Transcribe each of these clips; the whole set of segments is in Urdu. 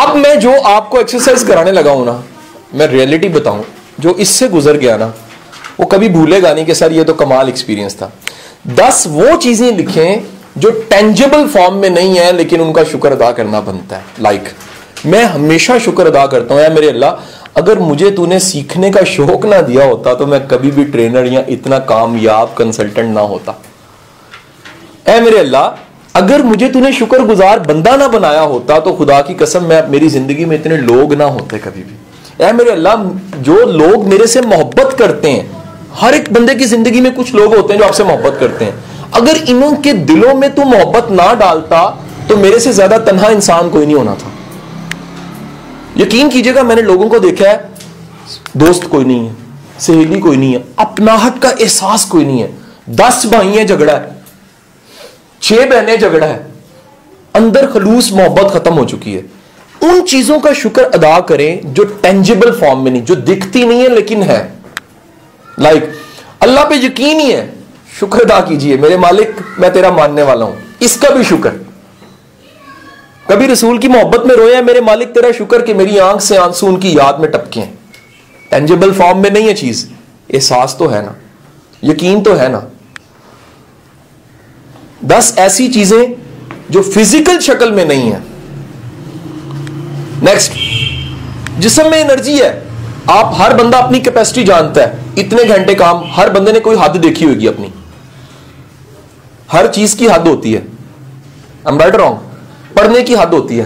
اب میں جو آپ کو ایکسرسائز کرانے لگا ہوں نا، میں ریئلٹی بتاؤں، جو اس سے گزر گیا نا، وہ کبھی بھولے گا نہیں کہ سر یہ تو کمال ایکسپیرینس تھا۔ دس وہ چیزیں لکھیں جو ٹینجیبل فارم میں نہیں ہے لیکن ان کا شکر ادا کرنا بنتا ہے۔ لائک میں ہمیشہ شکر ادا کرتا ہوں، اے میرے اللہ، اگر مجھے تو نے سیکھنے کا شوق نہ دیا ہوتا تو میں کبھی بھی ٹرینر یا اتنا کامیاب کنسلٹنٹ نہ ہوتا۔ اے میرے اللہ اگر مجھے تو نے شکر گزار بندہ نہ بنایا ہوتا تو خدا کی قسم میں میری زندگی میں اتنے لوگ نہ ہوتے کبھی بھی۔ اے میرے اللہ، جو لوگ میرے سے محبت کرتے ہیں، ہر ایک بندے کی زندگی میں کچھ لوگ ہوتے ہیں جو آپ سے محبت کرتے ہیں۔ اگر انہوں کے دلوں میں تو محبت نہ ڈالتا تو میرے سے زیادہ تنہا انسان کوئی نہیں ہونا تھا۔ یقین کیجیے گا، میں نے لوگوں کو دیکھا ہے، دوست کوئی نہیں ہے، سہیلی کوئی نہیں ہے، اپناہٹ کا احساس کوئی نہیں ہے۔ دس بھائی ہیں جھگڑا ہے۔ چھ بہنیں جھگڑا ہے۔ اندر خلوص محبت ختم ہو چکی ہے۔ ان چیزوں کا شکر ادا کریں جو ٹینجیبل فارم میں نہیں، جو دکھتی نہیں ہے لیکن ہے لائک اللہ پہ یقین ہی ہے۔ شکر ادا کیجیے۔ میرے مالک، میں تیرا ماننے والا ہوں۔ اس کا بھی شکر۔ کبھی رسول کی محبت میں رویا میرے مالک، تیرا شکر کہ میری آنکھ سے آنسو ان کی یاد میں ٹپکے ہیں۔ ٹینجیبل فارم میں نہیں ہے چیز۔ احساس تو ہے نا۔ یقین تو ہے نا۔ دس ایسی چیزیں جو فزیکل شکل میں نہیں ہے نیکسٹ جسم میں انرجی ہے۔ آپ ہر بندہ اپنی کیپیسٹی جانتا ہے۔ اتنے گھنٹے کام، ہر بندے نے کوئی حد دیکھی ہوگی اپنی۔ ہر چیز کی حد ہوتی ہے۔ رائٹ رانگ پڑھنے کی حد ہوتی ہے۔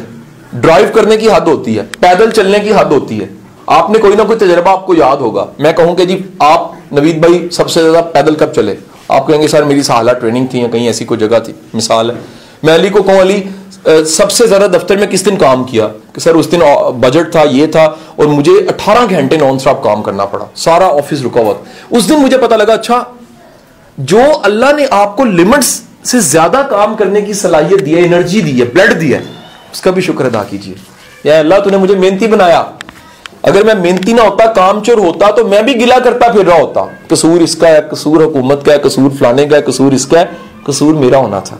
ڈرائیو کرنے کی حد ہوتی ہے۔ پیدل چلنے کی حد ہوتی ہے۔ آپ نے کوئی نہ کوئی تجربہ آپ کو یاد ہوگا۔ میں کہوں کہ جی آپ نوید بھائی سب سے زیادہ پیدل کب چلے؟ آپ کہیں گے، سر میری سالہ ٹریننگ تھی یا کہیں ایسی کوئی جگہ تھی؟ مثال ہے۔ میں علی کو کہوں، علی سب سے زیادہ دفتر میں کس دن کام کیا؟ کہ سر اس دن بجٹ تھا، یہ تھا، اور مجھے اٹھارہ گھنٹے نان اسٹاپ کام کرنا پڑا، سارا آفس رکا ہوا اس دن مجھے پتا لگا اچھا جو اللہ نے آپ کو لمٹس سے زیادہ کام کرنے کی صلاحیت دی ہے انرجی دی ہے بلڈ دی ہے، اس کا بھی شکر ادا کیجیے۔ یا اللہ تو نے مجھے محنتی بنایا۔ اگر میں محنتی نہ ہوتا، کام چور ہوتا تو میں بھی گلا کرتا پھر رہا ہوتا۔ قصور اس کا ہے، قصور حکومت کا ہے، قصور فلانے کا ہے، قصور اس کا ہے۔ قصور میرا ہونا تھا۔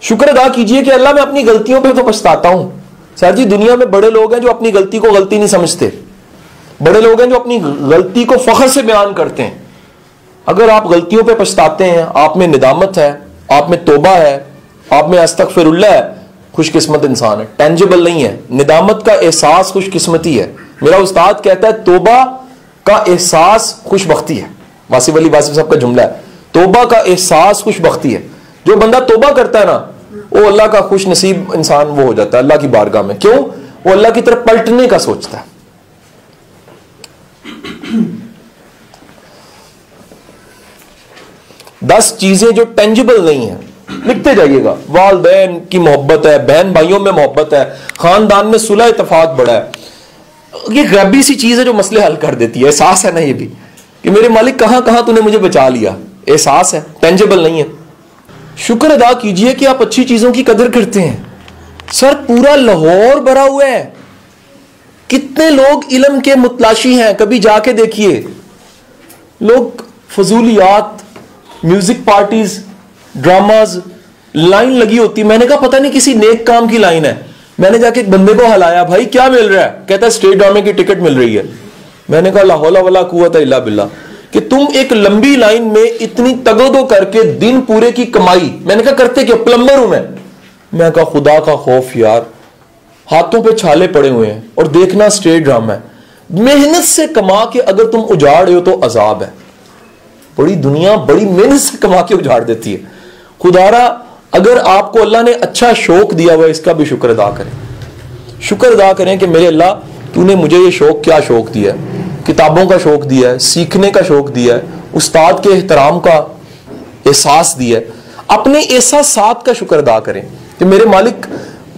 شکر ادا کیجیے کہ اللہ میں اپنی غلطیوں پہ تو پچھتاتا ہوں۔ سر جی دنیا میں بڑے لوگ ہیں جو اپنی غلطی کو غلطی نہیں سمجھتے۔ بڑے لوگ ہیں جو اپنی غلطی کو فخر سے بیان کرتے ہیں۔ اگر آپ غلطیوں پہ پچھتاتے ہیں، آپ میں ندامت ہے، آپ میں توبہ ہے، آپ میں استغفر اللہ ہے خوش قسمت انسان ہے ٹینجیبل نہیں ہے، ندامت کا احساس خوش قسمتی ہے۔ میرا استاد کہتا ہے، توبہ کا احساس خوش بختی ہے۔ واسف علی واسف صاحب کا جملہ ہے۔ توبہ کا احساس خوش بختی ہے۔ جو بندہ توبہ کرتا ہے نا، وہ اللہ کا خوش نصیب انسان وہ ہو جاتا ہے، اللہ کی بارگاہ میں۔ کیوں؟ وہ اللہ کی طرف پلٹنے کا سوچتا ہے۔ دس چیزیں جو ٹینجیبل نہیں ہیں، لکھتے جائیے گا۔ والدین کی محبت محبت ہے، بہن بھائیوں میں محبت ہے، خاندان میں صلح اتفاق بڑا ہے۔ یہ غیبی سی چیز ہے جو مسئلے حل کر دیتی ہے، احساس ہے نا یہ بھی۔ کہ میرے مالک کہاں کہاں تو نے مجھے بچا لیا۔ احساس ہے ٹینجیبل نہیں ہے۔ شکر ادا کیجیے کہ آپ اچھی چیزوں کی قدر کرتے ہیں۔ سر، پورا لاہور بھرا ہوا ہے۔ کتنے لوگ علم کے متلاشی ہیں، کبھی جا کے دیکھیے۔ لوگ فضولیات میوزک پارٹیز ڈراماز لائن لگی ہوتی، میں نے کہا پتہ نہیں کسی نیک کام کی لائن ہے۔ میں نے جا کے ایک بندے کو ہلایا، بھائی، کیا مل رہا ہے؟ کہتا ہے، اسٹیٹ ڈرامے کی ٹکٹ مل رہی ہے۔ میں نے کہا لاہولا ولا قوت الا باللہ۔ کہ تم ایک لمبی لائن میں اتنی تگدو کر کے دن پورے کی کمائی۔ میں نے کہا، کرتے کہ پلمبر ہوں میں۔ میں کہا، خدا کا خوف یار، ہاتھوں پہ چھالے پڑے ہوئے ہیں اور دیکھنا اسٹیٹ ڈرامہ ہے۔ محنت سے کما کے اگر تم اجاڑ ہو تو عذاب ہے۔ بڑی دنیا بڑی محنت سے کما کے اجاڑ دیتی ہے۔ خدارا اگر آپ کو اللہ نے اچھا شوق دیا ہوا اس کا بھی شکر ادا کریں۔ شکر ادا کریں کہ میرے اللہ، تو نے مجھے یہ شوق، کیا شوق دیا ہے؟ کتابوں کا شوق دیا ہے، سیکھنے کا شوق دیا ہے، استاد کے احترام کا احساس دیا ہے۔ اپنے احساسات کا شکر ادا کریں۔ کہ میرے مالک،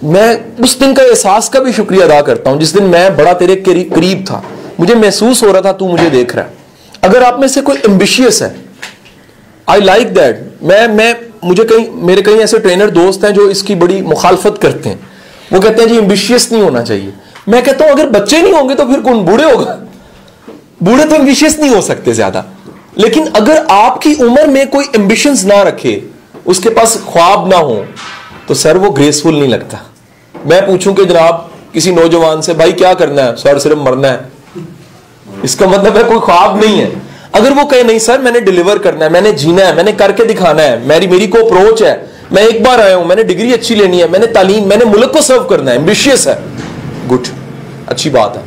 میں اس دن کا احساس کا بھی شکریہ ادا کرتا ہوں، جس دن میں بڑا تیرے قریب تھا۔ مجھے محسوس ہو رہا تھا، تو مجھے دیکھ رہا ہے۔ اگر آپ میں سے کوئی امبیشیس ہے آئی لائک دیٹ میں میں مجھے کئی میرے کئی ایسے ٹرینر دوست ہیں جو اس کی بڑی مخالفت کرتے ہیں۔ وہ کہتے ہیں جی امبیشیس نہیں ہونا چاہیے۔ میں کہتا ہوں اگر بچے نہیں ہوں گے تو پھر کون بوڑھے ہوگا؟ بوڑھے تو امبیشیس نہیں ہو سکتے زیادہ۔ لیکن اگر آپ کی عمر میں کوئی امبیشنز نہ رکھے، اس کے پاس خواب نہ ہو تو سر وہ گریسفل نہیں لگتا۔ میں پوچھوں کہ جناب، کسی نوجوان سے، بھائی کیا کرنا ہے؟ سر صرف مرنا ہے۔ اس کا مطلب ہے کوئی خواب نہیں ہے۔ اگر وہ کہے نہیں سر میں نے ڈلیور کرنا ہے، میں نے جینا ہے، میں نے کر کے دکھانا ہے، میری میری کو اپروچ ہے، میں ایک بار آیا ہوں، میں نے ڈگری اچھی لینی ہے، میں نے تعلیم، میں نے ملک کو سرو کرنا ہے امبیشیس ہے۔ گڈ اچھی بات ہے۔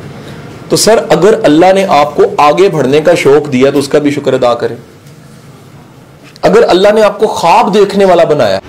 تو سر اگر اللہ نے آپ کو آگے بڑھنے کا شوق دیا تو اس کا بھی شکر ادا کریں۔ اگر اللہ نے آپ کو خواب دیکھنے والا بنایا۔